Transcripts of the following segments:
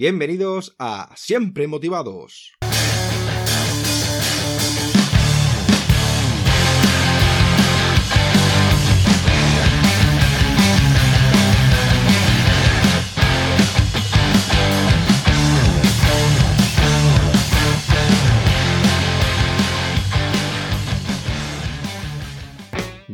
Bienvenidos a Siempre Motivados.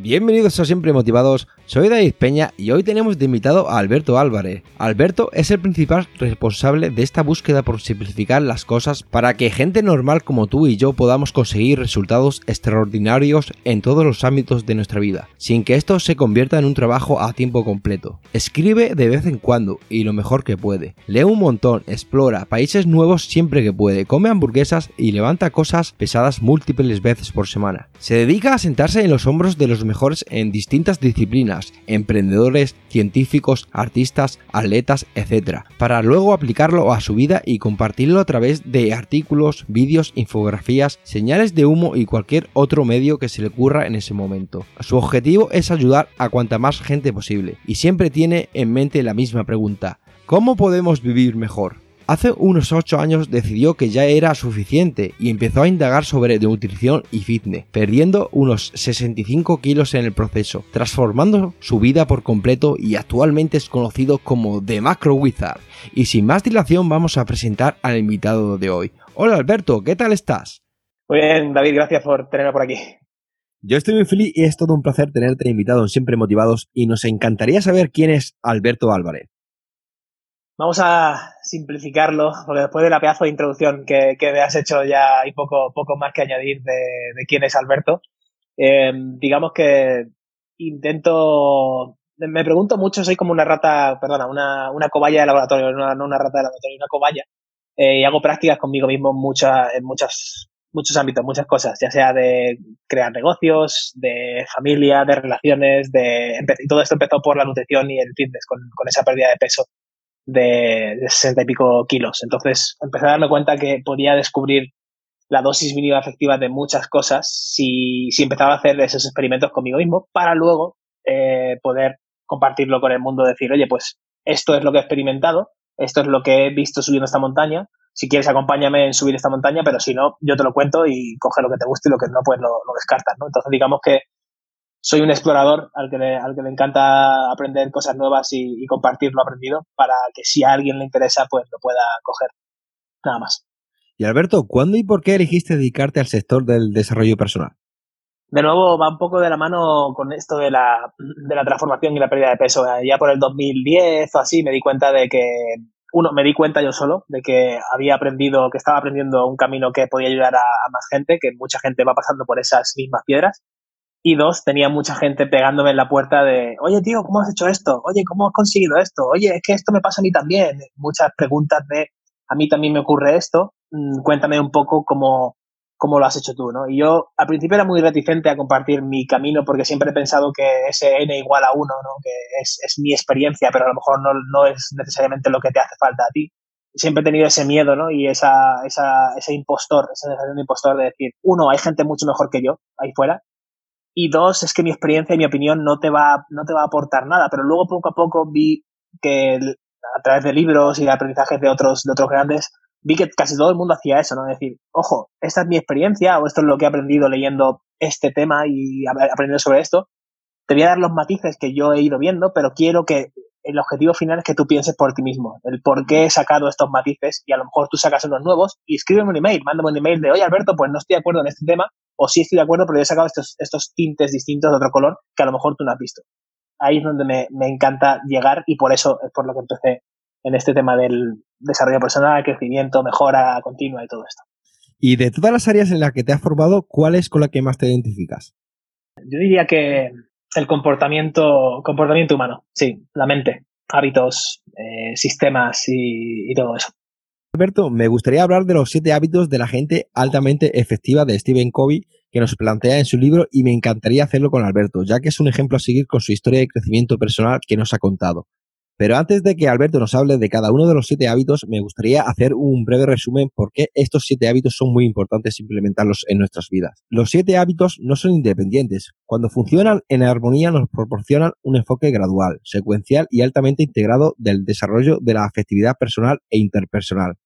Bienvenidos a Siempre Motivados, soy David Peña y hoy tenemos de invitado a Alberto Álvarez. Alberto es el principal responsable de esta búsqueda por simplificar las cosas para que gente normal como tú y yo podamos conseguir resultados extraordinarios en todos los ámbitos de nuestra vida, sin que esto se convierta en un trabajo a tiempo completo. Escribe de vez en cuando y lo mejor que puede. Lee un montón, explora países nuevos siempre que puede, come hamburguesas y levanta cosas pesadas múltiples veces por semana. Se dedica a sentarse en los hombros de los mejores en distintas disciplinas, emprendedores, científicos, artistas, atletas, etc., para luego aplicarlo a su vida y compartirlo a través de artículos, vídeos, infografías, señales de humo y cualquier otro medio que se le ocurra en ese momento. Su objetivo es ayudar a cuanta más gente posible y siempre tiene en mente la misma pregunta, ¿cómo podemos vivir mejor? Hace unos 8 años decidió que ya era suficiente y empezó a indagar sobre nutrición y fitness, perdiendo unos 65 kilos en el proceso, transformando su vida por completo y actualmente es conocido como The Macro Wizard. Y sin más dilación vamos a presentar al invitado de hoy. Hola Alberto, ¿qué tal estás? Muy bien, David, gracias por tenerme por aquí. Yo estoy muy feliz y es todo un placer tenerte invitado en Siempre Motivados y nos encantaría saber quién es Alberto Álvarez. Vamos a simplificarlo, porque después de la pedazo de introducción que, me has hecho ya hay poco, poco más que añadir de, quién es Alberto, eh, digamos que intento, me pregunto mucho, soy como una rata, perdona, una, una cobaya de laboratorio, no una, rata de laboratorio, una cobaya, eh, y hago prácticas conmigo mismo en, en muchas, muchos ámbitos, muchas cosas, ya sea de crear negocios, de familia, de relaciones, de, y todo esto empezó por la nutrición y el fitness, con, con esa pérdida de peso de, 60 y pico kilos. Entonces empecé a darme cuenta que podía descubrir la dosis mínima efectiva de muchas cosas si, si empezaba a hacer esos experimentos conmigo mismo para luego eh, poder compartirlo con el mundo, decir, oye, pues esto es lo que he experimentado, esto es lo que he visto subiendo esta montaña, si quieres acompáñame en subir esta montaña, pero si no, yo te lo cuento y coge lo que te guste y lo que no, pues lo, lo descartas, ¿no? Entonces digamos que soy un explorador al que le, al que le encanta aprender cosas nuevas y, compartir lo aprendido para que si a alguien le interesa, pues lo pueda coger. Nada más. Y Alberto, ¿cuándo y por qué elegiste dedicarte al sector del desarrollo personal? De nuevo, va un poco de la mano con esto de la, de la transformación y la pérdida de peso. Ya por el 2010 o así me di cuenta de que, uno, me di cuenta yo solo de que había aprendido, que estaba aprendiendo un camino que podía ayudar a más gente, que mucha gente va pasando por esas mismas piedras y dos, tenía mucha gente pegándome en la puerta de, oye tío, ¿cómo has hecho esto? Oye, ¿cómo has conseguido esto? Oye, es que esto me pasa a mí también. Muchas preguntas de, a mí también me ocurre esto, mm, cuéntame un poco cómo, cómo lo has hecho tú, ¿no? Y yo al principio era muy reticente a compartir mi camino porque siempre he pensado que ese n igual a uno, ¿no? Que es, es mi experiencia, pero a lo mejor no, no, es necesariamente lo que te hace falta a ti. Siempre he tenido ese miedo, ¿no? Y esa, esa, ese impostor, esa sensación de impostor de decir, uno, hay gente mucho mejor que yo ahí fuera, y dos, es que mi experiencia y mi opinión no te va, no te va a aportar nada. Pero luego poco a poco vi que a través de libros y de aprendizajes de otros, de otros grandes, vi que casi todo el mundo hacía eso, ¿no? Decir, ojo, esta es mi experiencia o esto es lo que he aprendido leyendo este tema y aprendiendo sobre esto. Te voy a dar los matices que yo he ido viendo, pero quiero que el objetivo final es que tú pienses por ti mismo, el por qué he sacado estos matices y a lo mejor tú sacas unos nuevos y escríbeme un email, mándame un email de, oye Alberto, pues no estoy de acuerdo en este tema o sí estoy de acuerdo, pero yo he sacado estos, estos tintes distintos de otro color que a lo mejor tú no has visto. Ahí es donde me, me encanta llegar y por eso es por lo que empecé en este tema del desarrollo personal, crecimiento, mejora continua y todo esto. Y de todas las áreas en las que te has formado, ¿cuál es con la que más te identificas? Yo diría que el comportamiento, comportamiento humano, sí, la mente, hábitos, eh, sistemas y, todo eso. Alberto, me gustaría hablar de los siete hábitos de la gente altamente efectiva de Stephen Covey que nos plantea en su libro y me encantaría hacerlo con Alberto, ya que es un ejemplo a seguir con su historia de crecimiento personal que nos ha contado. Pero antes de que Alberto nos hable de cada uno de los siete hábitos, me gustaría hacer un breve resumen por qué estos siete hábitos son muy importantes implementarlos en nuestras vidas. Los siete hábitos no son independientes. Cuando funcionan en armonía nos proporcionan un enfoque gradual, secuencial y altamente integrado del desarrollo de la afectividad personal e interpersonal,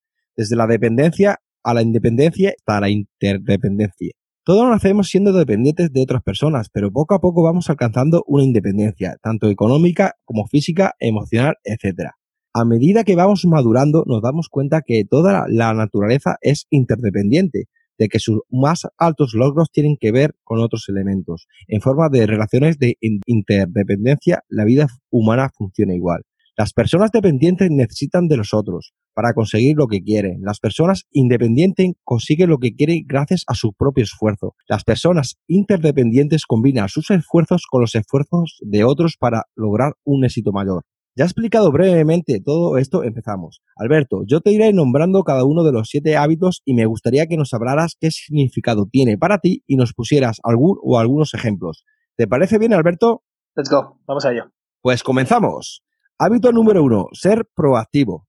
desde la dependencia a la independencia hasta la interdependencia. Todos nacemos siendo dependientes de otras personas, pero poco a poco vamos alcanzando una independencia, tanto económica como física, emocional, etc. A medida que vamos madurando, nos damos cuenta que toda la naturaleza es interdependiente, de que sus más altos logros tienen que ver con otros elementos. En forma de relaciones de interdependencia, la vida humana funciona igual. Las personas dependientes necesitan de los otros para conseguir lo que quieren. Las personas independientes consiguen lo que quieren gracias a su propio esfuerzo. Las personas interdependientes combinan sus esfuerzos con los esfuerzos de otros para lograr un éxito mayor. Ya he explicado brevemente todo esto, empezamos. Alberto, yo te iré nombrando cada uno de los siete hábitos y me gustaría que nos hablaras qué significado tiene para ti y nos pusieras algún o algunos ejemplos. ¿Te parece bien, Alberto? Let's go, vamos a ello. Pues comenzamos. Hábito número uno, ser proactivo.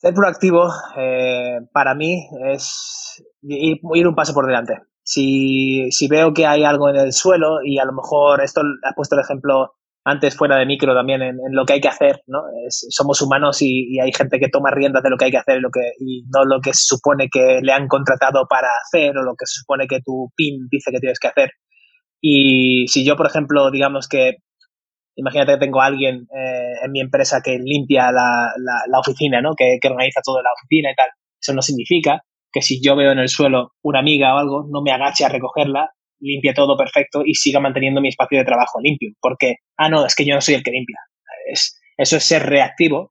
Ser proactivo eh, para mí es ir, un paso por delante. Si, veo que hay algo en el suelo y a lo mejor esto has puesto el ejemplo antes fuera de micro también en, lo que hay que hacer, ¿no? somos humanos y, hay gente que toma riendas de lo que hay que hacer y, lo que, y no lo que se supone que le han contratado para hacer o lo que se supone que tu PIN dice que tienes que hacer. Y si yo, por ejemplo, digamos que imagínate que tengo a alguien eh, en mi empresa que limpia la, la, oficina, ¿no? Que, organiza toda la oficina y tal. Eso no significa que si yo veo en el suelo una amiga o algo, no me agache a recogerla, limpie todo perfecto y siga manteniendo mi espacio de trabajo limpio. Porque, ah, no, es que yo no soy el que limpia. Es, eso es ser reactivo,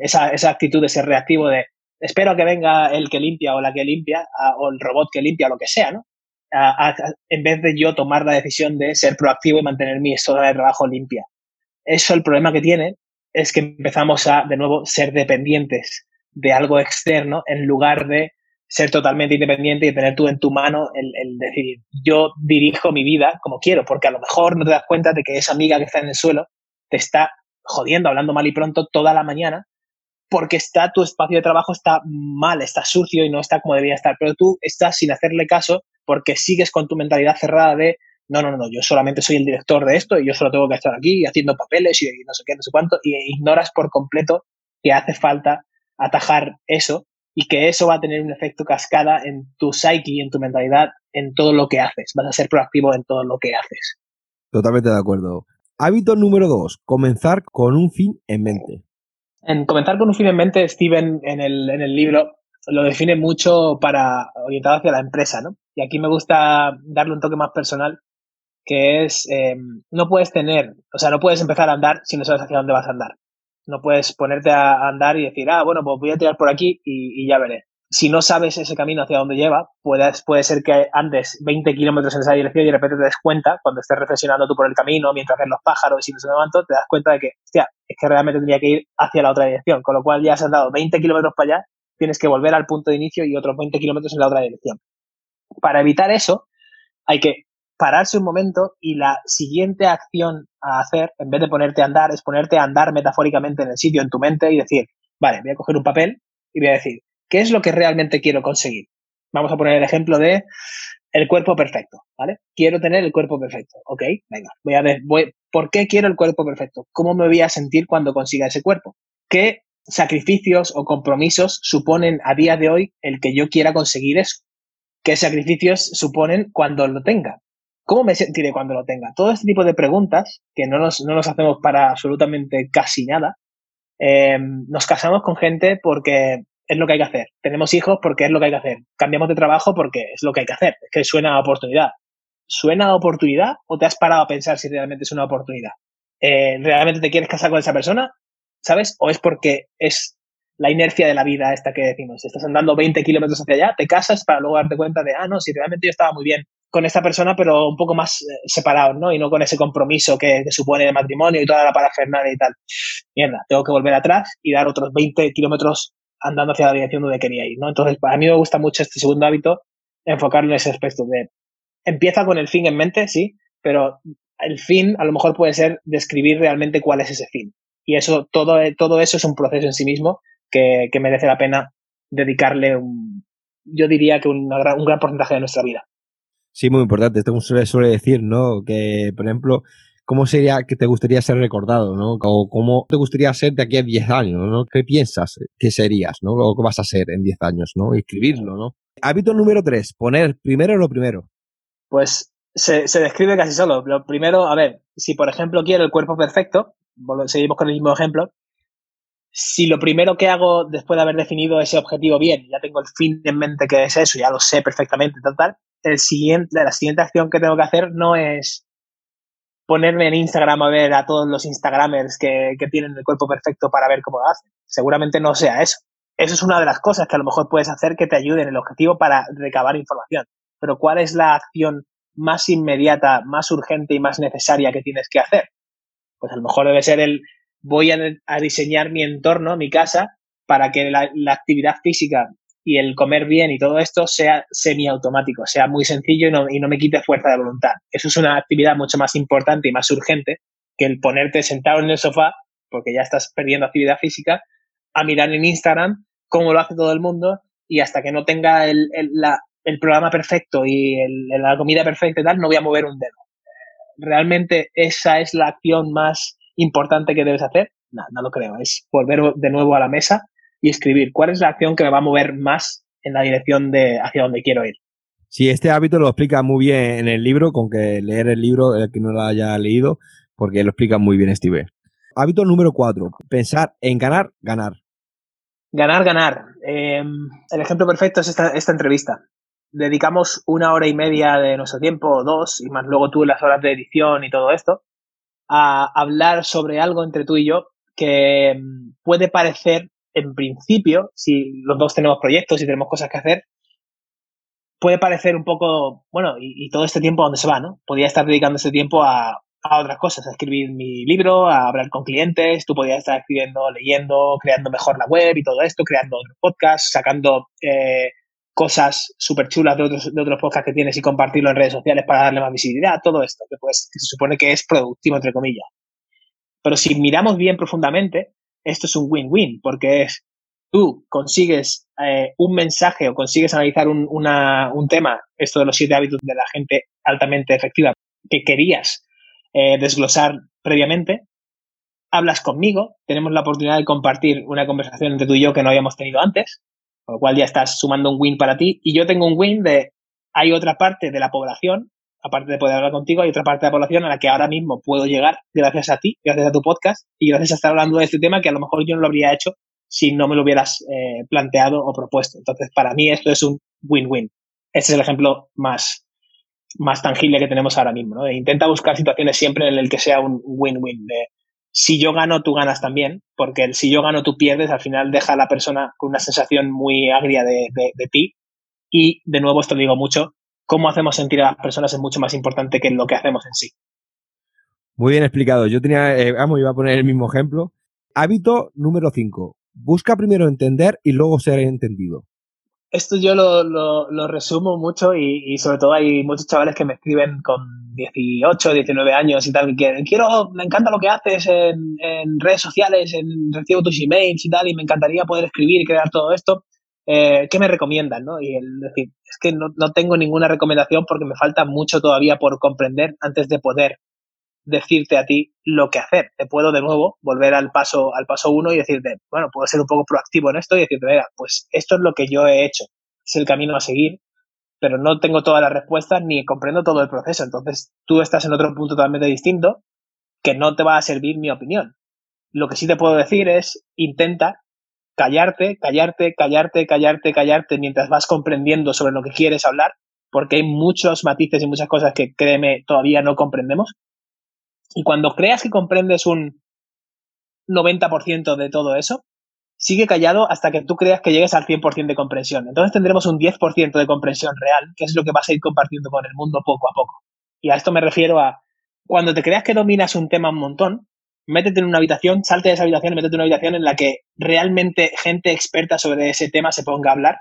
esa, esa actitud de ser reactivo de espero que venga el que limpia o la que limpia o el robot que limpia o lo que sea, ¿no? en vez de yo tomar la decisión de ser proactivo y mantener mi zona de trabajo limpia eso el problema que tiene es que empezamos a, de nuevo, ser dependientes de algo externo en lugar de ser totalmente independiente y tener tú en tu mano el, decir, yo dirijo mi vida como quiero, porque a lo mejor no te das cuenta de que esa amiga que está en el suelo te está jodiendo, hablando mal y pronto toda la mañana, porque está tu espacio de trabajo está mal, está sucio y no está como debería estar, pero tú estás sin hacerle caso porque sigues con tu mentalidad cerrada de no, no, no, yo solamente soy el director de esto y yo solo tengo que estar aquí haciendo papeles y no sé qué, no sé cuánto, y ignoras por completo que hace falta atajar eso y que eso va a tener un efecto cascada en tu psyche y en tu mentalidad, en todo lo que haces. Vas a ser proactivo en todo lo que haces. Totalmente de acuerdo. Hábito número dos, comenzar con un fin en mente. En comenzar con un fin en mente, Steven en el, en el libro lo define mucho para orientado hacia la empresa, ¿no? Y aquí me gusta darle un toque más personal que es, eh, no puedes tener, o sea, no puedes empezar a andar si no sabes hacia dónde vas a andar. No puedes ponerte a andar y decir, ah, bueno, pues voy a tirar por aquí y, ya veré. Si no sabes ese camino hacia dónde lleva, puede, puede ser que andes 20 kilómetros en esa dirección y de repente te des cuenta, cuando estés reflexionando tú por el camino, mientras ves los pájaros y no sé cuánto, te das cuenta de que, hostia, es que realmente tendría que ir hacia la otra dirección. Con lo cual ya has andado 20 kilómetros para allá, tienes que volver al punto de inicio y otros 20 kilómetros en la otra dirección. Para evitar eso, hay que pararse un momento y la siguiente acción a hacer, en vez de ponerte a andar, es ponerte a andar metafóricamente en el sitio, en tu mente y decir, vale, voy a coger un papel y voy a decir, ¿qué es lo que realmente quiero conseguir? Vamos a poner el ejemplo de el cuerpo perfecto, ¿vale? Quiero tener el cuerpo perfecto, ¿ok? Venga, voy a ver, voy, ¿por qué quiero el cuerpo perfecto? ¿Cómo me voy a sentir cuando consiga ese cuerpo? ¿Qué sacrificios o compromisos suponen a día de hoy el que yo quiera conseguir eso? ¿Qué sacrificios suponen cuando lo tenga? ¿Cómo me sentiré cuando lo tenga? Todo este tipo de preguntas, que no nos, no nos hacemos para absolutamente casi nada, eh, nos casamos con gente porque es lo que hay que hacer. Tenemos hijos porque es lo que hay que hacer. Cambiamos de trabajo porque es lo que hay que hacer. Es que suena a oportunidad. ¿Suena a oportunidad o te has parado a pensar si realmente es una oportunidad? Eh, ¿Realmente te quieres casar con esa persona? ¿Sabes? ¿O es porque es la inercia de la vida esta que decimos? Estás andando 20 kilómetros hacia allá, te casas para luego darte cuenta de, ah, no, si realmente yo estaba muy bien con esta persona, pero un poco más eh, separado, ¿no? Y no con ese compromiso que, supone de matrimonio y toda la parafernalia y tal. Mierda, tengo que volver atrás y dar otros 20 kilómetros andando hacia la dirección donde quería ir, ¿no? Entonces, a mí me gusta mucho este segundo hábito, enfocarlo en ese aspecto de, empieza con el fin en mente, sí, pero el fin a lo mejor puede ser describir realmente cuál es ese fin. Y eso, todo, todo eso es un proceso en sí mismo que, que merece la pena dedicarle un, yo diría que un gran porcentaje de nuestra vida. Sí, muy importante. Esto se suele decir, ¿no? Que, por ejemplo, ¿cómo sería que te gustaría ser recordado, ¿no? O cómo te gustaría ser de aquí a 10 años, ¿no? ¿Qué piensas que serías, ¿no? O qué vas a ser en 10 años, ¿no? Escribirlo, ¿no? Hábito número 3, poner primero lo primero. Pues se, se, describe casi solo. Lo primero, a ver, si por ejemplo quiero el cuerpo perfecto, seguimos con el mismo ejemplo, si lo primero que hago después de haber definido ese objetivo bien, ya tengo el fin en mente que es eso, ya lo sé perfectamente, tal, el siguiente, la siguiente acción que tengo que hacer no es ponerme en Instagram a ver a todos los Instagramers que, que tienen el cuerpo perfecto para ver cómo lo hacen. Seguramente no sea eso. Eso es una de las cosas que a lo mejor puedes hacer que te ayude en el objetivo para recabar información. Pero ¿cuál es la acción más inmediata, más urgente y más necesaria que tienes que hacer? Pues a lo mejor debe ser el voy a, diseñar mi entorno, mi casa, para que la, actividad física y el comer bien y todo esto sea semiautomático, sea muy sencillo y no, y no me quite fuerza de voluntad. Eso es una actividad mucho más importante y más urgente que el ponerte sentado en el sofá, porque ya estás perdiendo actividad física, a mirar en Instagram cómo lo hace todo el mundo y hasta que no tenga el, programa perfecto y la comida perfecta y tal, no voy a mover un dedo. Realmente esa es la acción más importante que debes hacer? No, no lo creo. Es volver de nuevo a la mesa y escribir cuál es la acción que me va a mover más en la dirección de hacia donde quiero ir. Sí, este hábito lo explica muy bien en el libro, con que leer el libro, el que no lo haya leído, porque lo explica muy bien Steve. Hábito número cuatro, pensar en ganar, ganar. Ganar, ganar. Em, el ejemplo perfecto es esta, esta entrevista. Dedicamos una hora y media de nuestro tiempo, dos, y más luego tú las horas de edición y todo esto, a hablar sobre algo entre tú y yo que mm, puede parecer, en principio, si los dos tenemos proyectos y tenemos cosas que hacer, puede parecer un poco, bueno, y, todo este tiempo a dónde se va, ¿no? Podría estar dedicando ese tiempo a, a otras cosas, a escribir mi libro, a hablar con clientes, tú podrías estar escribiendo, leyendo, creando mejor la web y todo esto, creando podcasts, sacando eh, cosas súper chulas de otros, de otros podcasts que tienes y compartirlo en redes sociales para darle más visibilidad, todo esto, que, pues, se supone que es productivo, entre comillas. Pero si miramos bien profundamente, esto es un win-win, porque es tú consigues eh, un mensaje o consigues analizar un, una, un tema, esto de los siete hábitos de la gente altamente efectiva, que querías eh, desglosar previamente, hablas conmigo, tenemos la oportunidad de compartir una conversación entre tú y yo que no habíamos tenido antes, con lo cual ya estás sumando un win para ti. Y yo tengo un win de, hay otra parte de la población, aparte de poder hablar contigo, hay otra parte de la población a la que ahora mismo puedo llegar gracias a ti, gracias a tu podcast y gracias a estar hablando de este tema que a lo mejor yo no lo habría hecho si no me lo hubieras eh, planteado o propuesto. Entonces, para mí esto es un win-win. Ese es el ejemplo más, más tangible que tenemos ahora mismo. ¿no? intenta buscar situaciones siempre en el que sea un win-win. De si yo gano, tú ganas también, porque el si yo gano, tú pierdes, al final deja a la persona con una sensación muy agria de, de, ti. Y de nuevo, esto lo digo mucho, cómo hacemos sentir a las personas es mucho más importante que lo que hacemos en sí. Muy bien explicado. Yo tenía, eh, vamos, iba a poner el mismo ejemplo. Hábito número 5. Busca primero entender y luego ser entendido esto yo lo, lo, resumo mucho y, sobre todo hay muchos chavales que me escriben con 18, 19 años y tal, que quiero, me encanta lo que haces en, redes sociales, en recibo tus emails y tal, y me encantaría poder escribir y crear todo esto. Eh, ¿Qué me recomiendan? ¿no? Y el decir, es que no, no tengo ninguna recomendación porque me falta mucho todavía por comprender antes de poder decirte a ti lo que hacer. Te puedo de nuevo volver al paso, al paso uno y decirte, bueno, puedo ser un poco proactivo en esto y decirte, mira, pues esto es lo que yo he hecho, es el camino a seguir, pero no tengo todas las respuestas ni comprendo todo el proceso. Entonces tú estás en otro punto totalmente distinto que no te va a servir mi opinión. Lo que sí te puedo decir es, intenta callarte, callarte, callarte, callarte, callarte mientras vas comprendiendo sobre lo que quieres hablar, porque hay muchos matices y muchas cosas que, créeme, todavía no comprendemos y cuando creas que comprendes un 90% de todo eso, sigue callado hasta que tú creas que llegues al 100% de comprensión. Entonces tendremos un 10% de comprensión real, que es lo que vas a ir compartiendo con el mundo poco a poco. Y a esto me refiero a cuando te creas que dominas un tema un montón, métete en una habitación, salte de esa habitación y métete en una habitación en la que realmente gente experta sobre ese tema se ponga a hablar.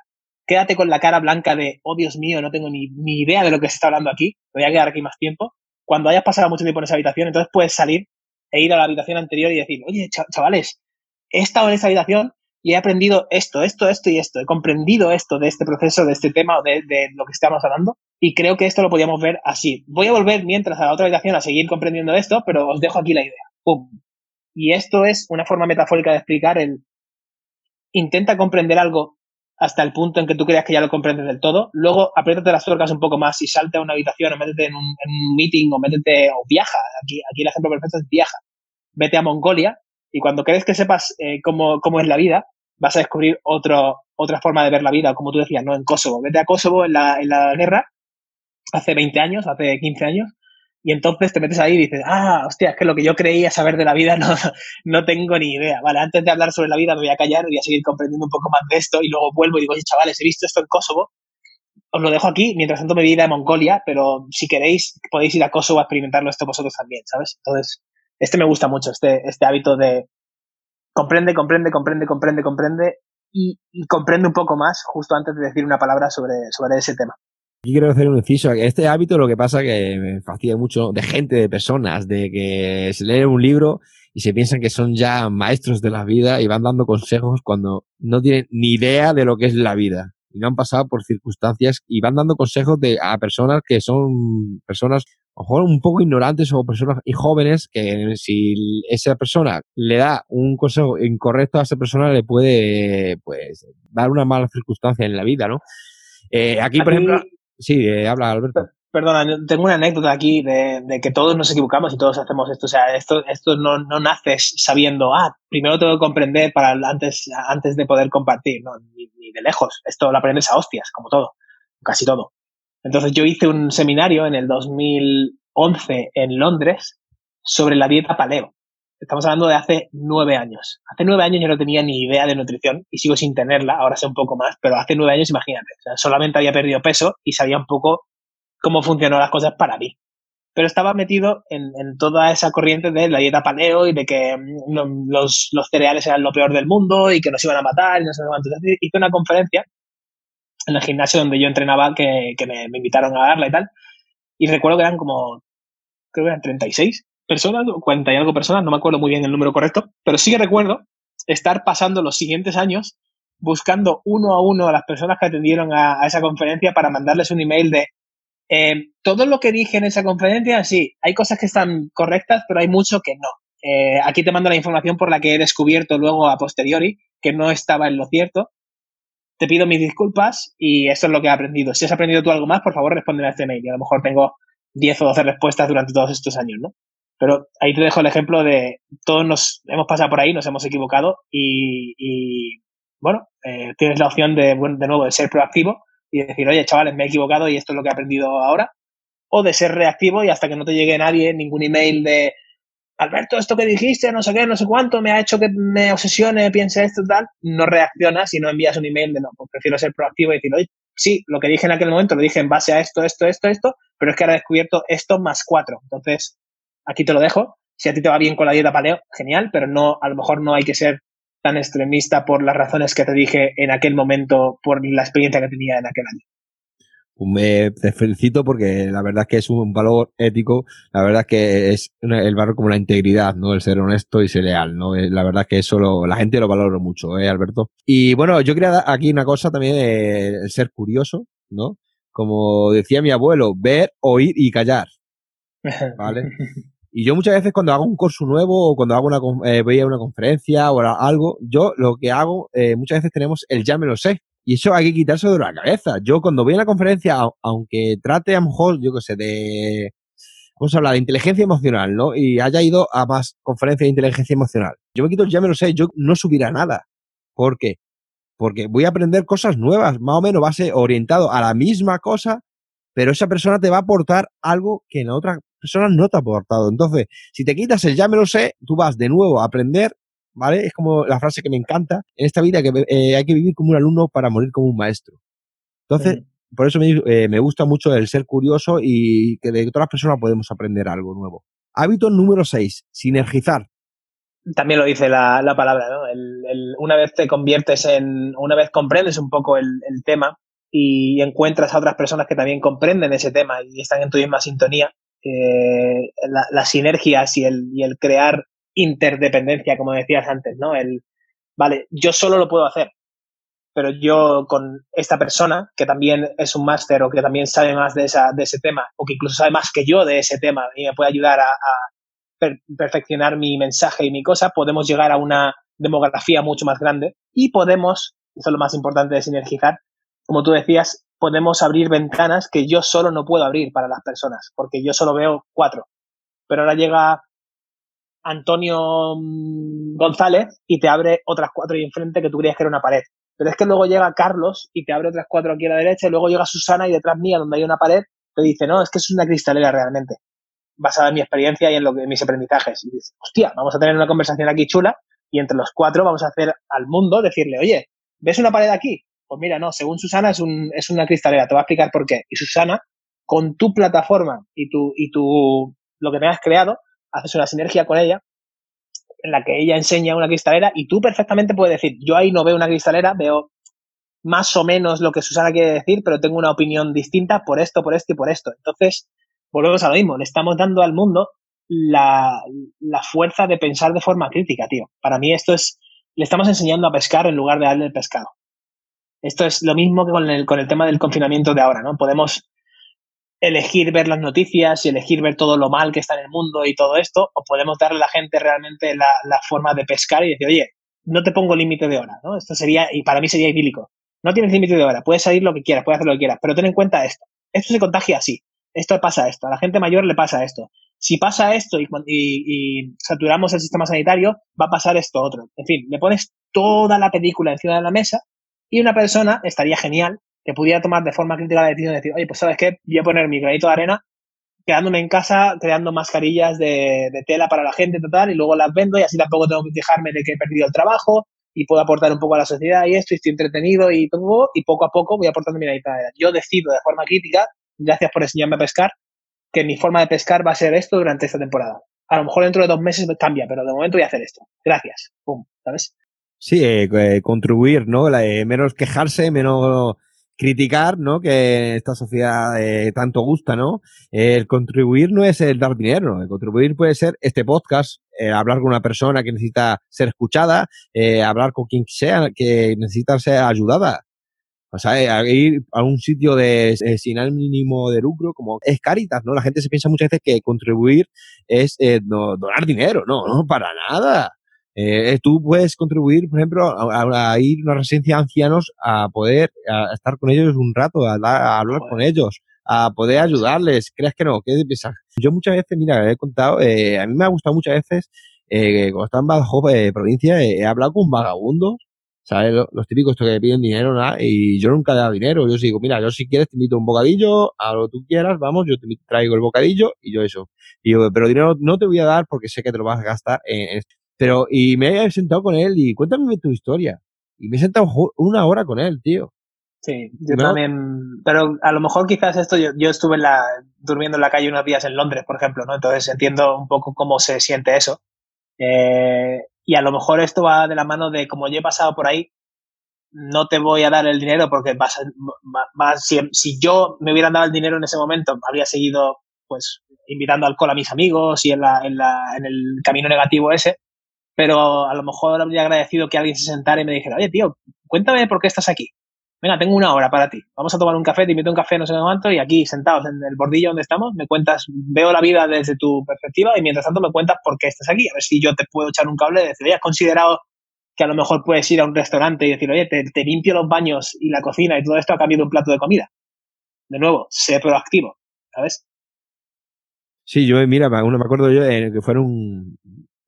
Quédate con la cara blanca de, oh Dios mío, no tengo ni, ni idea de lo que se está hablando aquí, voy a quedar aquí más tiempo cuando hayas pasado mucho tiempo en esa habitación, entonces puedes salir e ir a la habitación anterior y decir, oye, chavales, he estado en esa habitación y he aprendido esto, esto, esto y esto. He comprendido esto de este proceso, de este tema o de, lo que estamos hablando. Y creo que esto lo podíamos ver así. Voy a volver mientras a la otra habitación a seguir comprendiendo esto, pero os dejo aquí la idea. ¡Pum! Y esto es una forma metafórica de explicar el intenta comprender algo hasta el punto en que tú creas que ya lo comprendes del todo, luego apriétate las tuercas un poco más y salte a una habitación o métete en un, en un meeting o métete o viaja. Aquí, aquí el ejemplo perfecto es viaja. Vete a Mongolia y cuando crees que sepas eh, cómo, cómo es la vida, vas a descubrir otro, otra forma de ver la vida, como tú decías, ¿no? En Kosovo. Vete a Kosovo en la, en la guerra, hace 20 años, hace 15 años, y entonces te metes ahí y dices, ah, hostia, es que lo que yo creía saber de la vida no, no tengo ni idea. Vale, antes de hablar sobre la vida me voy a callar, voy a seguir comprendiendo un poco más de esto y luego vuelvo y digo, oye, chavales, he visto esto en Kosovo, os lo dejo aquí, mientras tanto me voy a ir a Mongolia, pero si queréis podéis ir a Kosovo a experimentarlo esto vosotros también, ¿sabes? Entonces, este me gusta mucho, este, este hábito de comprende, comprende, comprende, comprende, comprende y, y comprende un poco más justo antes de decir una palabra sobre, sobre ese tema. Aquí quiero hacer un inciso. Este hábito lo que pasa que me fastidia mucho de gente, de personas, de que se lee un libro y se piensan que son ya maestros de la vida y van dando consejos cuando no tienen ni idea de lo que es la vida y no han pasado por circunstancias y van dando consejos de, a personas que son personas a lo mejor un poco ignorantes o personas y jóvenes que si esa persona le da un consejo incorrecto a esa persona le puede pues dar una mala circunstancia en la vida, ¿no? Eh, aquí, por ejemplo, Sí, eh, habla Alberto. Perdona, tengo una anécdota aquí de, que todos nos equivocamos y todos hacemos esto. O sea, esto, esto no, no naces sabiendo, ah, primero tengo que comprender para antes, antes de poder compartir. Ni, ni, de lejos. Esto lo aprendes a hostias, como todo. Casi todo. Entonces yo hice un seminario en el 2011 en Londres sobre la dieta paleo. Estamos hablando de hace nueve años. Hace nueve años yo no tenía ni idea de nutrición y sigo sin tenerla, ahora sé un poco más, pero hace nueve años, imagínate, solamente había perdido peso y sabía un poco cómo funcionan las cosas para mí. Pero estaba metido en, en, toda esa corriente de la dieta paleo y de que mm, los, los, cereales eran lo peor del mundo y que nos iban a matar y no sé cuánto. Hice una conferencia en el gimnasio donde yo entrenaba que, que me, me invitaron a darla y tal. Y recuerdo que eran como, creo que eran 36 personas, o 40 y algo personas, no me acuerdo muy bien el número correcto, pero sí que recuerdo estar pasando los siguientes años buscando uno a uno a las personas que atendieron a, esa conferencia para mandarles un email de eh, todo lo que dije en esa conferencia, sí, hay cosas que están correctas, pero hay mucho que no. Eh, aquí te mando la información por la que he descubierto luego a posteriori que no estaba en lo cierto. Te pido mis disculpas y eso es lo que he aprendido. Si has aprendido tú algo más, por favor, respóndeme a este mail. Y a lo mejor tengo 10 o 12 respuestas durante todos estos años, ¿no? Pero ahí te dejo el ejemplo de todos nos hemos pasado por ahí, nos hemos equivocado y, bueno, eh, tienes la opción de, de nuevo, de ser proactivo y decir, oye, chavales, me he equivocado y esto es lo que he aprendido ahora. O de ser reactivo y hasta que no te llegue nadie, ningún email de, Alberto, esto que dijiste, no sé qué, no sé cuánto, me ha hecho que me obsesione, piense esto, tal, no reaccionas y no envías un email de no, pues prefiero ser proactivo y decir, oye, sí, lo que dije en aquel momento lo dije en base a esto, esto, esto, esto, pero es que ahora he descubierto esto más cuatro. Entonces, aquí te lo dejo. Si a ti te va bien con la dieta paleo, genial, pero no, a lo mejor no hay que ser tan extremista por las razones que te dije en aquel momento, por la experiencia que tenía en aquel año. Pues me te felicito porque la verdad es que es un valor ético, la verdad es que es una, el valor como la integridad, ¿no? El ser honesto y ser leal, ¿no? Eh, la verdad es que eso lo, la gente lo valora mucho, ¿eh, Alberto? Y bueno, yo quería dar aquí una cosa también, eh, el ser curioso, ¿no? Como decía mi abuelo, ver, oír y callar. ¿Vale? Y yo muchas veces cuando hago un curso nuevo o cuando hago una, eh, voy a una conferencia o algo, yo lo que hago, eh, muchas veces tenemos el ya me lo sé. Y eso hay que quitarse de la cabeza. Yo cuando voy a una conferencia, aunque trate a lo mejor, yo qué sé, de, vamos a hablar de inteligencia emocional, ¿no? Y haya ido a más conferencias de inteligencia emocional. Yo me quito el ya me lo sé, yo no subirá nada. ¿Por qué? Porque voy a aprender cosas nuevas, más o menos va a ser orientado a la misma cosa, pero esa persona te va a aportar algo que la otra persona no te ha aportado. Entonces, si te quitas el ya me lo sé, tú vas de nuevo a aprender, ¿vale? Es como la frase que me encanta, en esta vida que eh, hay que vivir como un alumno para morir como un maestro. Entonces, sí. por eso me, eh, me, gusta mucho el ser curioso y que de todas las personas podemos aprender algo nuevo. Hábito número 6, sinergizar. También lo dice la, la palabra, ¿no? El, el, una vez te conviertes en, una vez comprendes un poco el, el tema, y encuentras a otras personas que también comprenden ese tema y están en tu misma sintonía, eh, las sinergias y el, y el crear interdependencia, como decías antes, ¿no? El, vale, yo solo lo puedo hacer, pero yo con esta persona, que también es un máster o que también sabe más de, esa, de ese tema, o que incluso sabe más que yo de ese tema y me puede ayudar a, perfeccionar mi mensaje y mi cosa, podemos llegar a una demografía mucho más grande y podemos, eso es lo más importante de sinergizar, como tú decías, podemos abrir ventanas que yo solo no puedo abrir para las personas, porque yo solo veo cuatro. Pero ahora llega Antonio mm, González y te abre otras cuatro ahí enfrente que tú creías que era una pared. Pero es que luego llega Carlos y te abre otras cuatro aquí a la derecha, y luego llega Susana y detrás mía, donde hay una pared, te dice, no, es que es una cristalera realmente, basada en mi experiencia y en, lo que, mis aprendizajes. Y dices, hostia, vamos a tener una conversación aquí chula y entre los cuatro vamos a hacer al mundo decirle, oye, ¿ves una pared aquí? Pues mira, no, según Susana es, un, es una cristalera, te voy a explicar por qué. Y Susana, con tu plataforma y tu, y tu, lo que me has creado, haces una sinergia con ella en la que ella enseña una cristalera y tú perfectamente puedes decir, yo ahí no veo una cristalera, veo más o menos lo que Susana quiere decir, pero tengo una opinión distinta por esto, por esto y por esto. Entonces, volvemos a lo mismo, le estamos dando al mundo la, la fuerza de pensar de forma crítica, tío. Para mí esto es, le estamos enseñando a pescar en lugar de darle el pescado. Esto es lo mismo que con el, con el tema del confinamiento de ahora, ¿no? Podemos elegir ver las noticias y elegir ver todo lo mal que está en el mundo y todo esto, o podemos darle a la gente realmente la, la forma de pescar y decir, oye, no te pongo límite de hora, ¿no? Esto sería, y para mí sería idílico. No tienes límite de hora, puedes salir lo que quieras, puedes hacer lo que quieras, pero ten en cuenta esto. Esto se contagia así. Esto pasa esto. A la gente mayor le pasa esto. Si pasa esto y, y, y saturamos el sistema sanitario, va a pasar esto otro. En fin, le pones toda la película encima de la mesa y una persona estaría genial que pudiera tomar de forma crítica la decisión de decir, oye, pues sabes qué, voy a poner mi granito de arena quedándome en casa creando mascarillas de, tela para la gente total y luego las vendo y así tampoco tengo que fijarme de que he perdido el trabajo y puedo aportar un poco a la sociedad y esto y estoy entretenido y todo y poco a poco voy aportando mi granito de arena. Yo decido de forma crítica, gracias por enseñarme a pescar, que mi forma de pescar va a ser esto durante esta temporada. A lo mejor dentro de dos meses cambia, pero de momento voy a hacer esto. Gracias. Pum, ¿sabes? Sí, eh, eh, contribuir, ¿no? Eh, menos quejarse, menos criticar, ¿no? Que esta sociedad tanto gusta, ¿no? el contribuir no es el dar dinero, el contribuir puede ser este podcast, hablar con una persona que necesita ser escuchada, hablar con quien sea que necesita ser ayudada. O sea, ir a un sitio de, sin mínimo de lucro, como es Caritas, ¿no? La gente se piensa muchas veces que contribuir es donar dinero, no, no, para nada. Eh, tú puedes contribuir, por ejemplo, a, ir a una residencia de ancianos a poder estar con ellos un rato, a, hablar con ellos, a poder ayudarles. ¿Crees que no? ¿Qué piensas? Yo muchas veces, mira, he contado, eh, a mí me ha gustado muchas veces, eh, cuando estaba en Badajoz, eh, provincia, he hablado con vagabundos, ¿sabes? Los, típicos que piden dinero, nada, y yo nunca he dado dinero. Yo digo, mira, yo si quieres te invito un bocadillo, a lo que tú quieras, vamos, yo te traigo el bocadillo y yo eso. Y yo, pero dinero no te voy a dar porque sé que te lo vas a gastar en esto. Pero, y me he sentado con él y cuéntame tu historia. Y me he sentado una hora con él, tío. Sí, yo también. Pero a lo mejor quizás esto, yo, yo estuve en la, durmiendo en la calle unos días en Londres, por ejemplo, ¿no? Entonces entiendo un poco cómo se siente eso. Eh, y a lo mejor esto va de la mano de como yo he pasado por ahí, no te voy a dar el dinero porque vas, vas si, si, yo me hubieran dado el dinero en ese momento, habría seguido pues invitando alcohol a mis amigos y en, la, en, la, en el camino negativo ese pero a lo mejor habría agradecido que alguien se sentara y me dijera, oye, tío, cuéntame por qué estás aquí. Venga, tengo una hora para ti. Vamos a tomar un café, te invito a un café, no sé cuánto, y aquí, sentados en el bordillo donde estamos, me cuentas, veo la vida desde tu perspectiva y mientras tanto me cuentas por qué estás aquí. A ver si yo te puedo echar un cable decir, oye, has considerado que a lo mejor puedes ir a un restaurante y decir, oye, te, limpio los baños y la cocina y todo esto a cambio de un plato de comida. De nuevo, sé proactivo, ¿sabes? Sí, yo, mira, uno me acuerdo yo eh, que fuera un,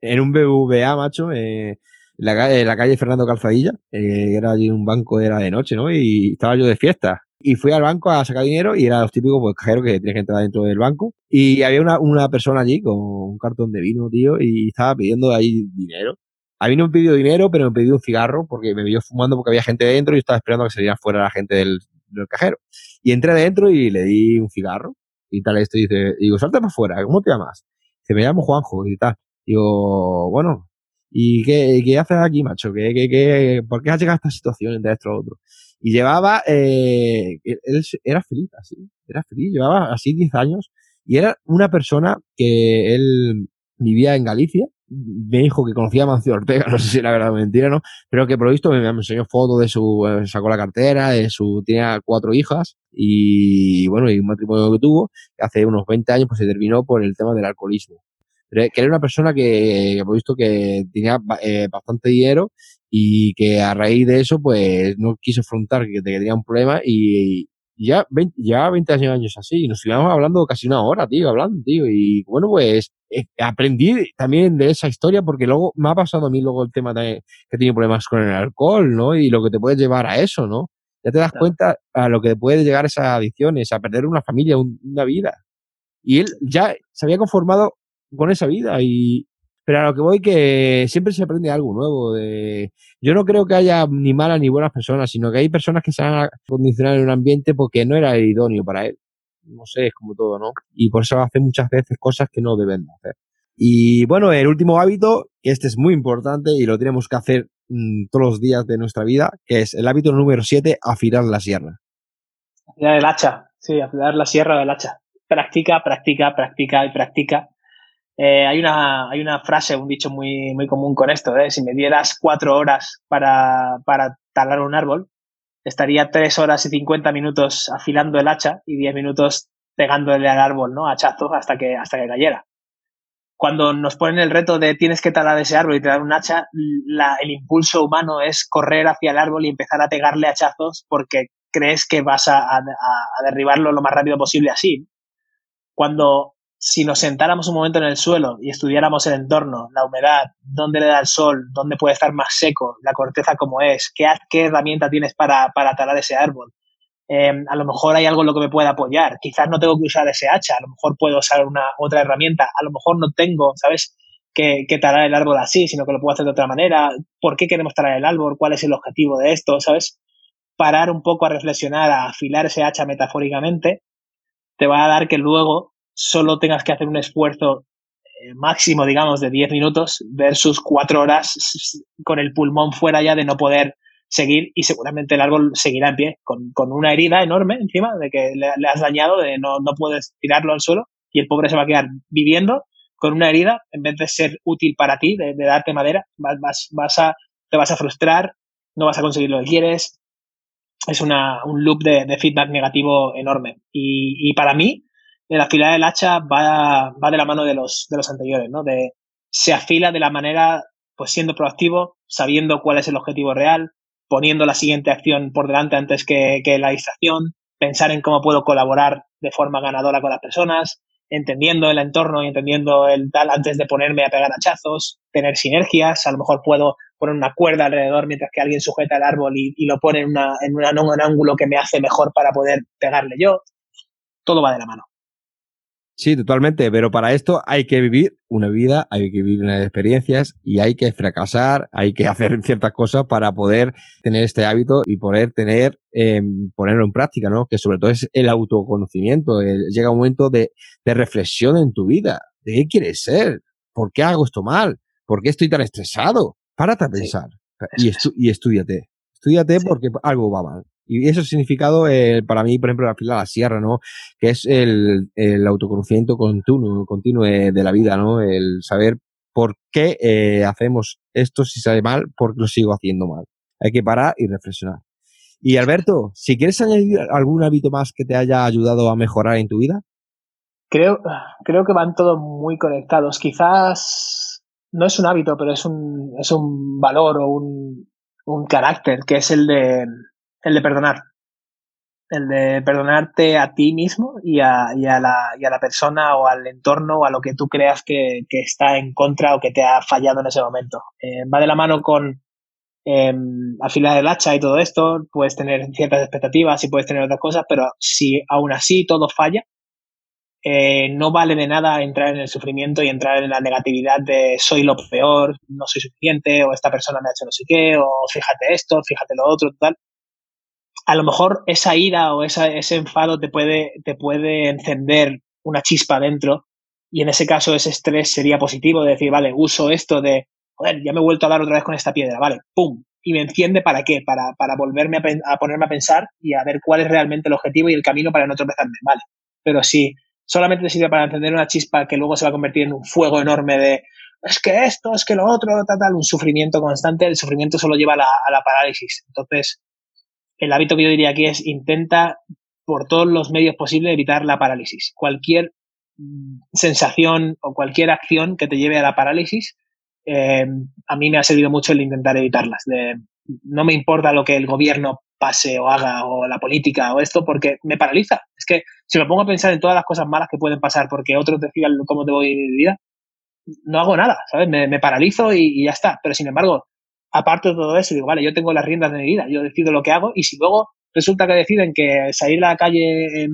en un BVA, macho, eh, la, calle, la calle Fernando Calzadilla, eh, era allí un banco, era de noche, ¿no? Y estaba yo de fiesta. Y fui al banco a sacar dinero y era los típicos pues, cajeros que tienes que entrar dentro del banco. Y había una, una persona allí con un cartón de vino, tío, y estaba pidiendo ahí dinero. A mí no me pidió dinero, pero me pidió un cigarro porque me vio fumando porque había gente dentro y estaba esperando a que saliera fuera la gente del, del cajero. Y entré dentro y le di un cigarro y tal esto y dice, digo, salta para afuera, ¿cómo te llamas? Dice, me llamo Juanjo y tal. Digo, bueno, ¿y qué, qué haces aquí, macho? ¿Qué, qué, qué, por qué has llegado a esta situación entre esto y otro? Y llevaba, eh, él era feliz, así, era feliz, llevaba así 10 años Y era una persona que él vivía en Galicia me dijo que conocía a Mancio Ortega, no sé si era verdad o mentira, ¿no? Pero que por lo visto me, enseñó fotos de su, eh, sacó la cartera, de su, tenía cuatro hijas y bueno, y un matrimonio que tuvo, hace unos 20 años pues se terminó por el tema del alcoholismo. Pero que era una persona que, lo visto, que tenía eh, bastante dinero y que a raíz de eso pues no quiso afrontar que tenía un problema y, ya 20, ya 20 años así, y nos íbamos hablando casi una hora, tío, hablando, tío, y bueno, pues eh, aprendí también de esa historia porque luego me ha pasado a mí luego el tema de que tiene problemas con el alcohol, ¿no? Y lo que te puede llevar a eso, ¿no? Ya te das cuenta a lo que puede llegar esas adicciones, a perder una familia, una vida. Y él ya se había conformado con esa vida y, pero a lo que voy que siempre se aprende algo nuevo. De... Yo no creo que haya ni malas ni buenas personas, sino que hay personas que se van a condicionar en un ambiente porque no era idóneo para él. No sé, es como todo, ¿no? Y por eso hace muchas veces cosas que no deben hacer. Y bueno, el último hábito, que este es muy importante y lo tenemos que hacer mm, todos los días de nuestra vida, que es el hábito número 7, afilar la sierra. Afilar el hacha, sí, afilar la sierra del hacha. Practica, practica, practica y practica eh, hay, una, hay una frase, un dicho muy, muy común con esto, ¿eh? si me dieras cuatro horas para, para talar un árbol, estaría tres horas y cincuenta minutos afilando el hacha y diez minutos pegándole al árbol, ¿no? Hachazo hasta que, hasta que cayera. Cuando nos ponen el reto de tienes que talar ese árbol y talar un hacha, la, el impulso humano es correr hacia el árbol y empezar a pegarle hachazos porque crees que vas a derribarlo lo más rápido posible así. Cuando si nos sentáramos un momento en el suelo y estudiáramos el entorno, la humedad, dónde le da el sol, dónde puede estar más seco, la corteza como es, qué, qué herramienta tienes para, para talar ese árbol. Em, a lo mejor hay algo en lo que me pueda apoyar. Quizás no tengo que usar ese hacha, a lo mejor puedo usar una otra herramienta. A lo mejor no tengo, ¿sabes? Que, que talar el árbol así, sino que lo puedo hacer de otra manera. ¿Por qué queremos talar el árbol? ¿Cuál es el objetivo de esto? ¿Sabes? Parar un poco a reflexionar, a afilar ese hacha metafóricamente, te va a dar que luego solo tengas que hacer un esfuerzo eh, máximo, digamos, de 10 minutos versus 4 horas con el pulmón fuera ya de no poder seguir y seguramente el árbol seguirá en pie con, con una herida enorme encima de que le, has dañado, de no, no puedes tirarlo al suelo y el pobre se va a quedar viviendo con una herida en vez de ser útil para ti, de, darte madera, vas, vas, a, te vas a frustrar, no vas a conseguir lo que quieres. Es una, un loop de, de feedback negativo enorme. Y, y para mí, el afilar del hacha va, va de la mano de los, de los anteriores, ¿no? De, se afila de la manera, pues siendo proactivo, sabiendo cuál es el objetivo real, poniendo la siguiente acción por delante antes que, la distracción, pensar en cómo puedo colaborar de forma ganadora con las personas, entendiendo el entorno y entendiendo el tal antes de ponerme a pegar hachazos, tener sinergias, a lo mejor puedo poner una cuerda alrededor mientras que alguien sujeta el árbol y, y lo pone en, una, en, una, en un ángulo que me hace mejor para poder pegarle yo. Todo va de la mano. Sí, totalmente, pero para esto hay que vivir una vida, hay que vivir unas experiencias y hay que fracasar, hay que hacer ciertas cosas para poder tener este hábito y poder tener, eh, ponerlo en práctica, ¿no? Que sobre todo es el autoconocimiento, llega un momento de, de reflexión en tu vida, de qué quieres ser, por qué hago esto mal, por qué estoy tan estresado, párate a pensar y, estu y estudiate, estudiate porque algo va mal. Y eso significado eh, para mí, por ejemplo, la fila de la sierra, ¿no? Que es el, el autoconocimiento continuo, continuo de la vida, ¿no? El saber por qué eh, hacemos esto si sale mal, por qué lo sigo haciendo mal. Hay que parar y reflexionar. Y Alberto, si quieres añadir algún hábito más que te haya ayudado a mejorar en tu vida. Creo, creo que van todos muy conectados. Quizás no es un hábito, pero es un, es un valor o un, un carácter, que es el de, el de perdonar. El de perdonarte a ti mismo y a, y a, la, y a la persona o al entorno o a lo que tú creas que, está en contra o que te ha fallado en ese momento. Eh, va de la mano con eh, afilar el hacha y todo esto, puedes tener ciertas expectativas y puedes tener otras cosas, pero si aún así todo falla, eh, no vale de nada entrar en el sufrimiento y entrar en la negatividad de soy lo peor, no soy suficiente, o esta persona me ha hecho no sé qué, o fíjate esto, fíjate lo otro, tal a lo mejor esa ira o esa, ese enfado te puede, te puede encender una chispa dentro y en ese caso ese estrés sería positivo de decir, vale, uso esto de, joder, ya me he vuelto a dar otra vez con esta piedra, vale, pum, y me enciende para qué, para, para volverme a, a, ponerme a pensar y a ver cuál es realmente el objetivo y el camino para no tropezarme, vale. Pero si solamente te sirve para encender una chispa que luego se va a convertir en un fuego enorme de es que esto, es que lo otro, tal, tal, un sufrimiento constante, el sufrimiento solo lleva a la, a la parálisis. Entonces, el hábito que yo diría aquí es intenta por todos los medios posibles evitar la parálisis. Cualquier mm, sensación o cualquier acción que te lleve a la parálisis, eh, a mí me ha servido mucho el intentar evitarlas. De, no me importa lo que el gobierno pase o haga o la política o esto porque me paraliza. Es que si me pongo a pensar en todas las cosas malas que pueden pasar porque otros decidan cómo te voy a vivir mi vida, no hago nada, ¿sabes? Me, paralizo y, ya está. Pero sin embargo, aparte de todo eso, digo, vale, yo tengo las riendas de mi vida, yo decido lo que hago y si luego resulta que deciden que salir a la calle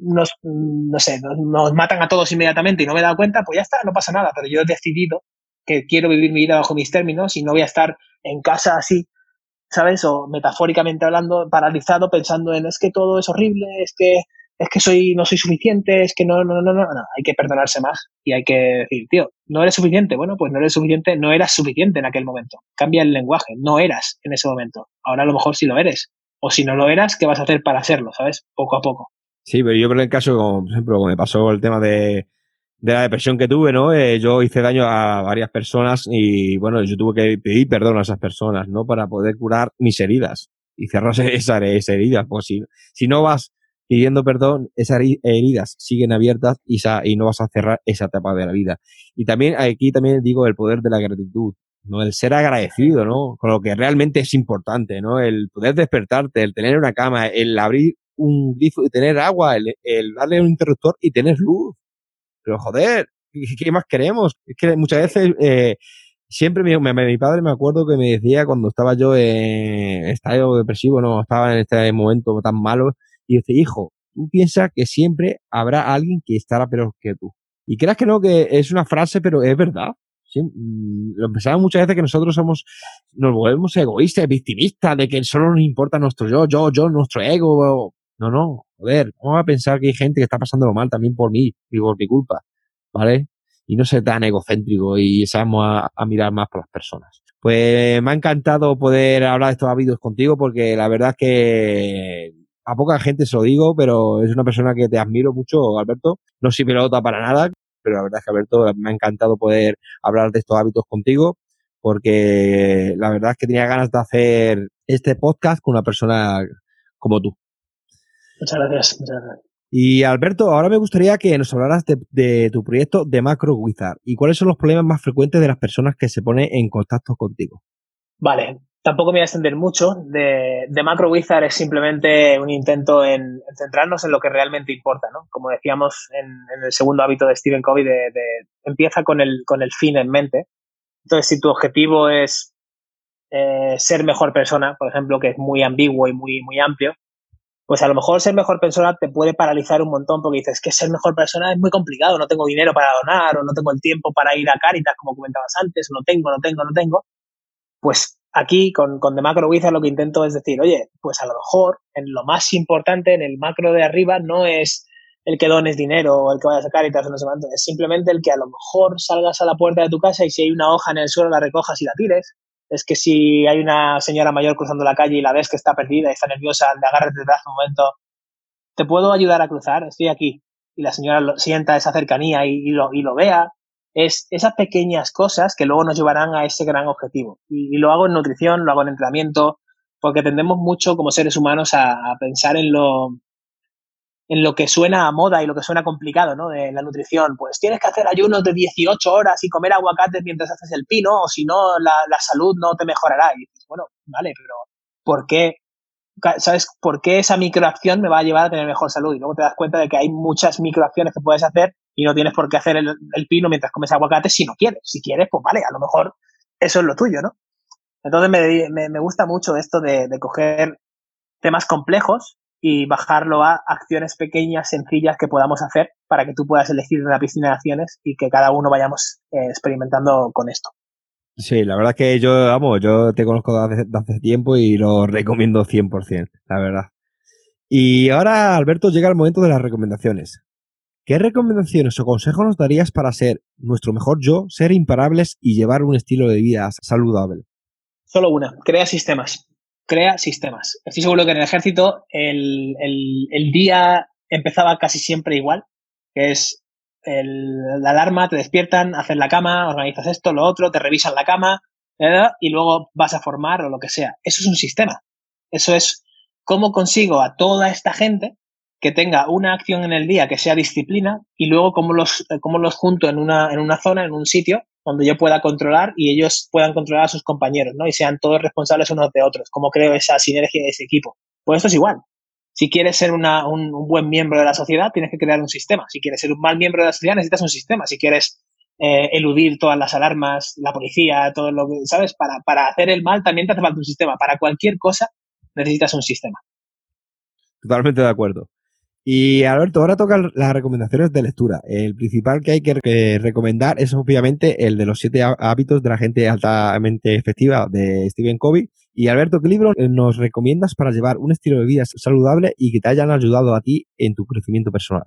nos, no sé, nos, matan a todos inmediatamente y no me he dado cuenta, pues ya está, no pasa nada. Pero yo he decidido que quiero vivir mi vida bajo mis términos y no voy a estar en casa así, ¿sabes? O metafóricamente hablando, paralizado pensando en es que todo es horrible, es que es que soy, no soy suficiente, es que no, no, no, no, no, hay que perdonarse más y hay que decir, tío, no eres suficiente, bueno, pues no eres suficiente, no eras suficiente en aquel momento. Cambia el lenguaje, no eras en ese momento. Ahora a lo mejor sí lo eres. O si no lo eras, ¿qué vas a hacer para serlo, sabes? Poco a poco. Sí, pero yo por el caso, como, por ejemplo, me pasó el tema de, de la depresión que tuve, ¿no? Eh, yo hice daño a varias personas y, bueno, yo tuve que pedir perdón a esas personas, ¿no? Para poder curar mis heridas y cerrar esas, heridas. Pues si, si no vas pidiendo perdón, esas heridas siguen abiertas y, y no vas a cerrar esa etapa de la vida. Y también aquí también digo el poder de la gratitud, ¿no? El ser agradecido, ¿no? Con lo que realmente es importante, ¿no? El poder despertarte, el tener una cama, el abrir un grifo y tener agua, el, darle un interruptor y tener luz. Pero joder, ¿qué, más queremos? Es que muchas veces, eh, siempre mi, mi, padre me acuerdo que me decía cuando estaba yo en estado depresivo, no, estaba en este momento tan malo, y dice, hijo, tú piensas que siempre habrá alguien que estará peor que tú. Y creas que no, que es una frase, pero es verdad. Mm, lo pensamos muchas veces que nosotros somos, nos volvemos egoístas, victimistas, de que solo nos importa nuestro yo, yo, yo, nuestro ego. No, no, joder, vamos a pensar que hay gente que está pasándolo mal también por mí y por mi culpa, ¿vale? Y no ser tan egocéntrico y sabemos a, a mirar más por las personas. Pues me ha encantado poder hablar de estos hábitos contigo porque la verdad es que a poca gente se lo digo, pero es una persona que te admiro mucho, Alberto. No soy pelota para nada, pero la verdad es que, Alberto, me ha encantado poder hablar de estos hábitos contigo, porque la verdad es que tenía ganas de hacer este podcast con una persona como tú. Muchas gracias, muchas gracias. Y Alberto, ahora me gustaría que nos hablaras de, de, tu proyecto de Macro Wizard y cuáles son los problemas más frecuentes de las personas que se ponen en contacto contigo. Vale, Tampoco me voy a extender mucho. De, Macro Wizard es simplemente un intento en, centrarnos en lo que realmente importa, ¿no? Como decíamos en, el segundo hábito de Stephen Covey, de, empieza con el, con el fin en mente. Entonces, si tu objetivo es eh, ser mejor persona, por ejemplo, que es muy ambiguo y muy, muy amplio, pues a lo mejor ser mejor persona te puede paralizar un montón porque dices que ser mejor persona es muy complicado, no tengo dinero para donar o no tengo el tiempo para ir a Caritas, como comentabas antes, no tengo, no tengo, no tengo. Pues Aquí con, con The Macro Wizard lo que intento es decir, oye, pues a lo mejor en lo más importante, en el macro de arriba, no es el que dones dinero o el que vayas a Caritas o no sé cuánto, es simplemente el que a lo mejor salgas a la puerta de tu casa y si hay una hoja en el suelo la recojas y la tires. Es que si hay una señora mayor cruzando la calle y la ves que está perdida y está nerviosa, le agarres detrás un momento, ¿te puedo ayudar a cruzar? Estoy aquí. Y la señora lo, sienta esa cercanía y, lo, y lo vea es esas pequeñas cosas que luego nos llevarán a ese gran objetivo. Y, lo hago en nutrición, lo hago en entrenamiento, porque tendemos mucho como seres humanos a, pensar en lo, en lo que suena a moda y lo que suena complicado, ¿no? De la nutrición. Pues tienes que hacer ayunos de 18 horas y comer aguacate mientras haces el pino, o si no, la, la salud no te mejorará. Y dices, bueno, vale, pero ¿por qué ¿sabes por qué esa microacción me va a llevar a tener mejor salud? Y luego te das cuenta de que hay muchas microacciones que puedes hacer y no tienes por qué hacer el, pino mientras comes aguacate si no quieres. Si quieres, pues vale, a lo mejor eso es lo tuyo, ¿no? Entonces me, me, gusta mucho esto de, de, coger temas complejos y bajarlo a acciones pequeñas, sencillas que podamos hacer para que tú puedas elegir una piscina de acciones y que cada uno vayamos eh, experimentando con esto. Sí, la verdad es que yo, vamos, yo te conozco desde hace, tiempo y lo recomiendo 100%, la verdad. Y ahora, Alberto, llega el momento de las recomendaciones. ¿Qué recomendaciones o consejos nos darías para ser nuestro mejor yo, ser imparables y llevar un estilo de vida saludable? Solo una, crea sistemas. Crea sistemas. Estoy seguro que en el ejército el, el día empezaba casi siempre igual. que es la alarma, te despiertan, haces la cama, organizas esto, lo otro, te revisan la cama y luego vas a formar o lo que sea. Eso es un sistema. Eso es cómo consigo a toda esta gente que tenga una acción en el día que sea disciplina y luego cómo los, cómo los junto en una, en una zona, en un sitio donde yo pueda controlar y ellos puedan controlar a sus compañeros, ¿no? Y sean todos responsables unos de otros. ¿Cómo creo esa sinergia de ese equipo? Pues esto es igual. Si quieres ser un, buen miembro de la sociedad, tienes que crear un sistema. Si quieres ser un mal miembro de la sociedad, necesitas un sistema. Si quieres eh, eludir todas las alarmas, la policía, todo lo que, ¿sabes? Para, para hacer el mal también te hace falta un sistema. Para cualquier cosa necesitas un sistema. Totalmente de acuerdo. Y Alberto, ahora tocan las recomendaciones de lectura. El principal que hay que recomendar es obviamente el de los siete hábitos de la gente altamente efectiva de Stephen Covey. Y Alberto, ¿qué libro nos recomiendas para llevar un estilo de vida saludable y que te hayan ayudado a ti en tu crecimiento personal?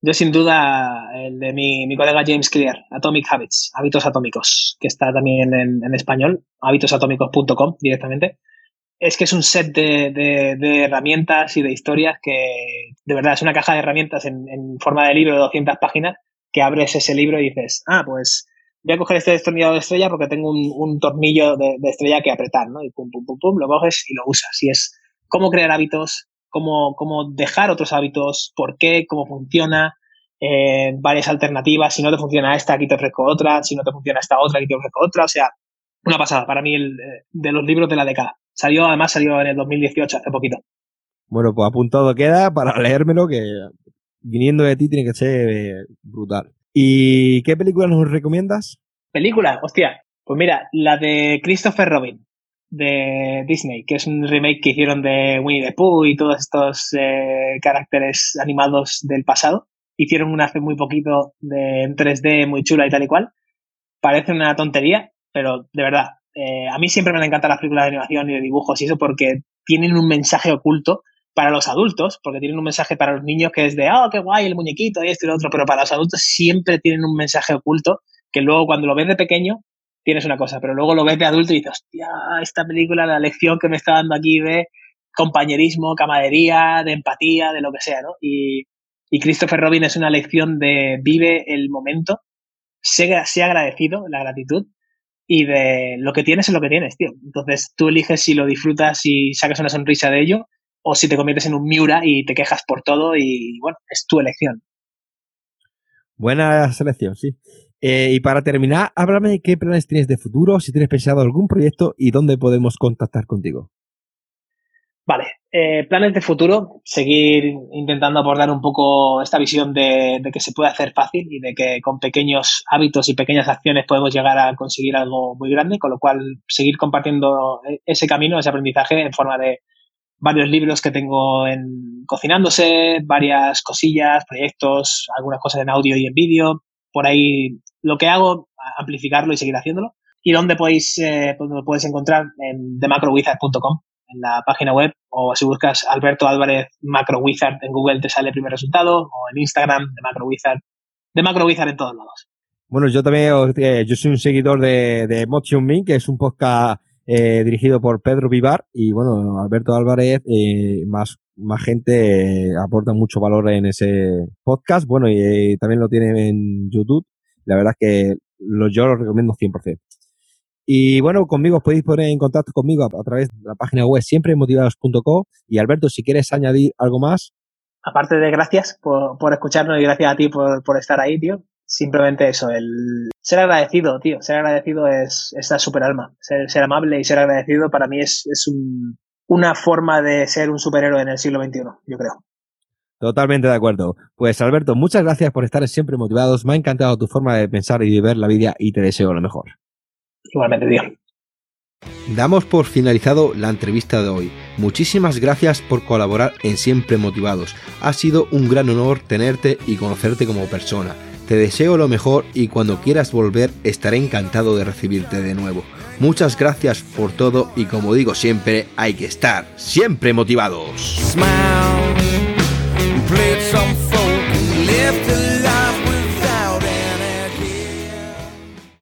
Yo sin duda el de mi, colega James Clear, Atomic Habits, Hábitos Atómicos, que está también en, en español, hábitosatómicos.com directamente es que es un set de, herramientas y de historias que, de verdad, es una caja de herramientas en, forma de libro de 200 páginas que abres ese libro y dices, ah, pues voy a coger este destornillador de estrella porque tengo un, tornillo de, estrella que apretar, ¿no? Y pum, pum, pum, pum, lo coges y lo usas. Y es cómo crear hábitos, cómo, cómo dejar otros hábitos, por qué, cómo funciona, eh, varias alternativas. Si no te funciona esta, aquí te ofrezco otra. Si no te funciona esta otra, aquí te ofrezco otra. O sea, una pasada para mí el, de los libros de la década. Salió, además salió en el 2018, hace poquito. Bueno, pues apuntado queda para leérmelo, que viniendo de ti tiene que ser eh, brutal. ¿Y qué película nos recomiendas? ¿Película? Hostia, pues mira, la de Christopher Robin, de Disney, que es un remake que hicieron de Winnie the Pooh y todos estos eh, caracteres animados del pasado. Hicieron una hace muy poquito de, en 3D muy chula y tal y cual. Parece una tontería, pero de verdad, eh, a mí siempre me han encantado las películas de animación y de dibujos y eso porque tienen un mensaje oculto para los adultos, porque tienen un mensaje para los niños que es de, oh, qué guay, el muñequito y esto y lo otro, pero para los adultos siempre tienen un mensaje oculto que luego cuando lo ves de pequeño tienes una cosa, pero luego lo ves de adulto y dices, hostia, esta película, la lección que me está dando aquí de compañerismo, camaradería, de empatía, de lo que sea, ¿no? Y, Christopher Robin es una lección de vive el momento, sé, sé agradecido, la gratitud, y de lo que tienes es lo que tienes, tío. Entonces tú eliges si lo disfrutas y sacas una sonrisa de ello o si te conviertes en un Miura y te quejas por todo y bueno, es tu elección. Buena selección, sí. Eh, y para terminar, háblame qué planes tienes de futuro, si tienes pensado algún proyecto y dónde podemos contactar contigo. Vale, eh, planes de futuro, seguir intentando abordar un poco esta visión de, que se puede hacer fácil y de que con pequeños hábitos y pequeñas acciones podemos llegar a conseguir algo muy grande, con lo cual seguir compartiendo ese camino, ese aprendizaje en forma de varios libros que tengo en cocinándose, varias cosillas, proyectos, algunas cosas en audio y en vídeo, por ahí lo que hago, amplificarlo y seguir haciéndolo. ¿Y dónde podéis, eh, puedes encontrar? En themacrowizard.com en la página web o si buscas Alberto Álvarez Macro Wizard en Google te sale el primer resultado o en Instagram de Macro Wizard, de Macro Wizard en todos lados. Bueno, yo también, eh, yo soy un seguidor de, de Motion Me, que es un podcast eh, dirigido por Pedro Vivar y bueno, Alberto Álvarez, eh, más, más gente aporta mucho valor en ese podcast. Bueno, y también lo tiene en YouTube. La verdad es que yo lo recomiendo 100%. Y bueno, conmigo os podéis poner en contacto conmigo a, través de la página web siempremotivados.com. Y Alberto, si quieres añadir algo más. Aparte de gracias por, por escucharnos y gracias a ti por, por, estar ahí, tío. Simplemente eso, el ser agradecido, tío. Ser agradecido es esta super alma. Ser, ser, amable y ser agradecido para mí es, es un, una forma de ser un superhéroe en el siglo XXI, yo creo. Totalmente de acuerdo. Pues Alberto, muchas gracias por estar siempre motivados. Me ha encantado tu forma de pensar y de ver la vida y te deseo lo mejor. Igualmente, tío. Damos por finalizado la entrevista de hoy. Muchísimas gracias por colaborar en Siempre Motivados. Ha sido un gran honor tenerte y conocerte como persona. Te deseo lo mejor y cuando quieras volver estaré encantado de recibirte de nuevo. Muchas gracias por todo y como digo siempre, hay que estar siempre motivados.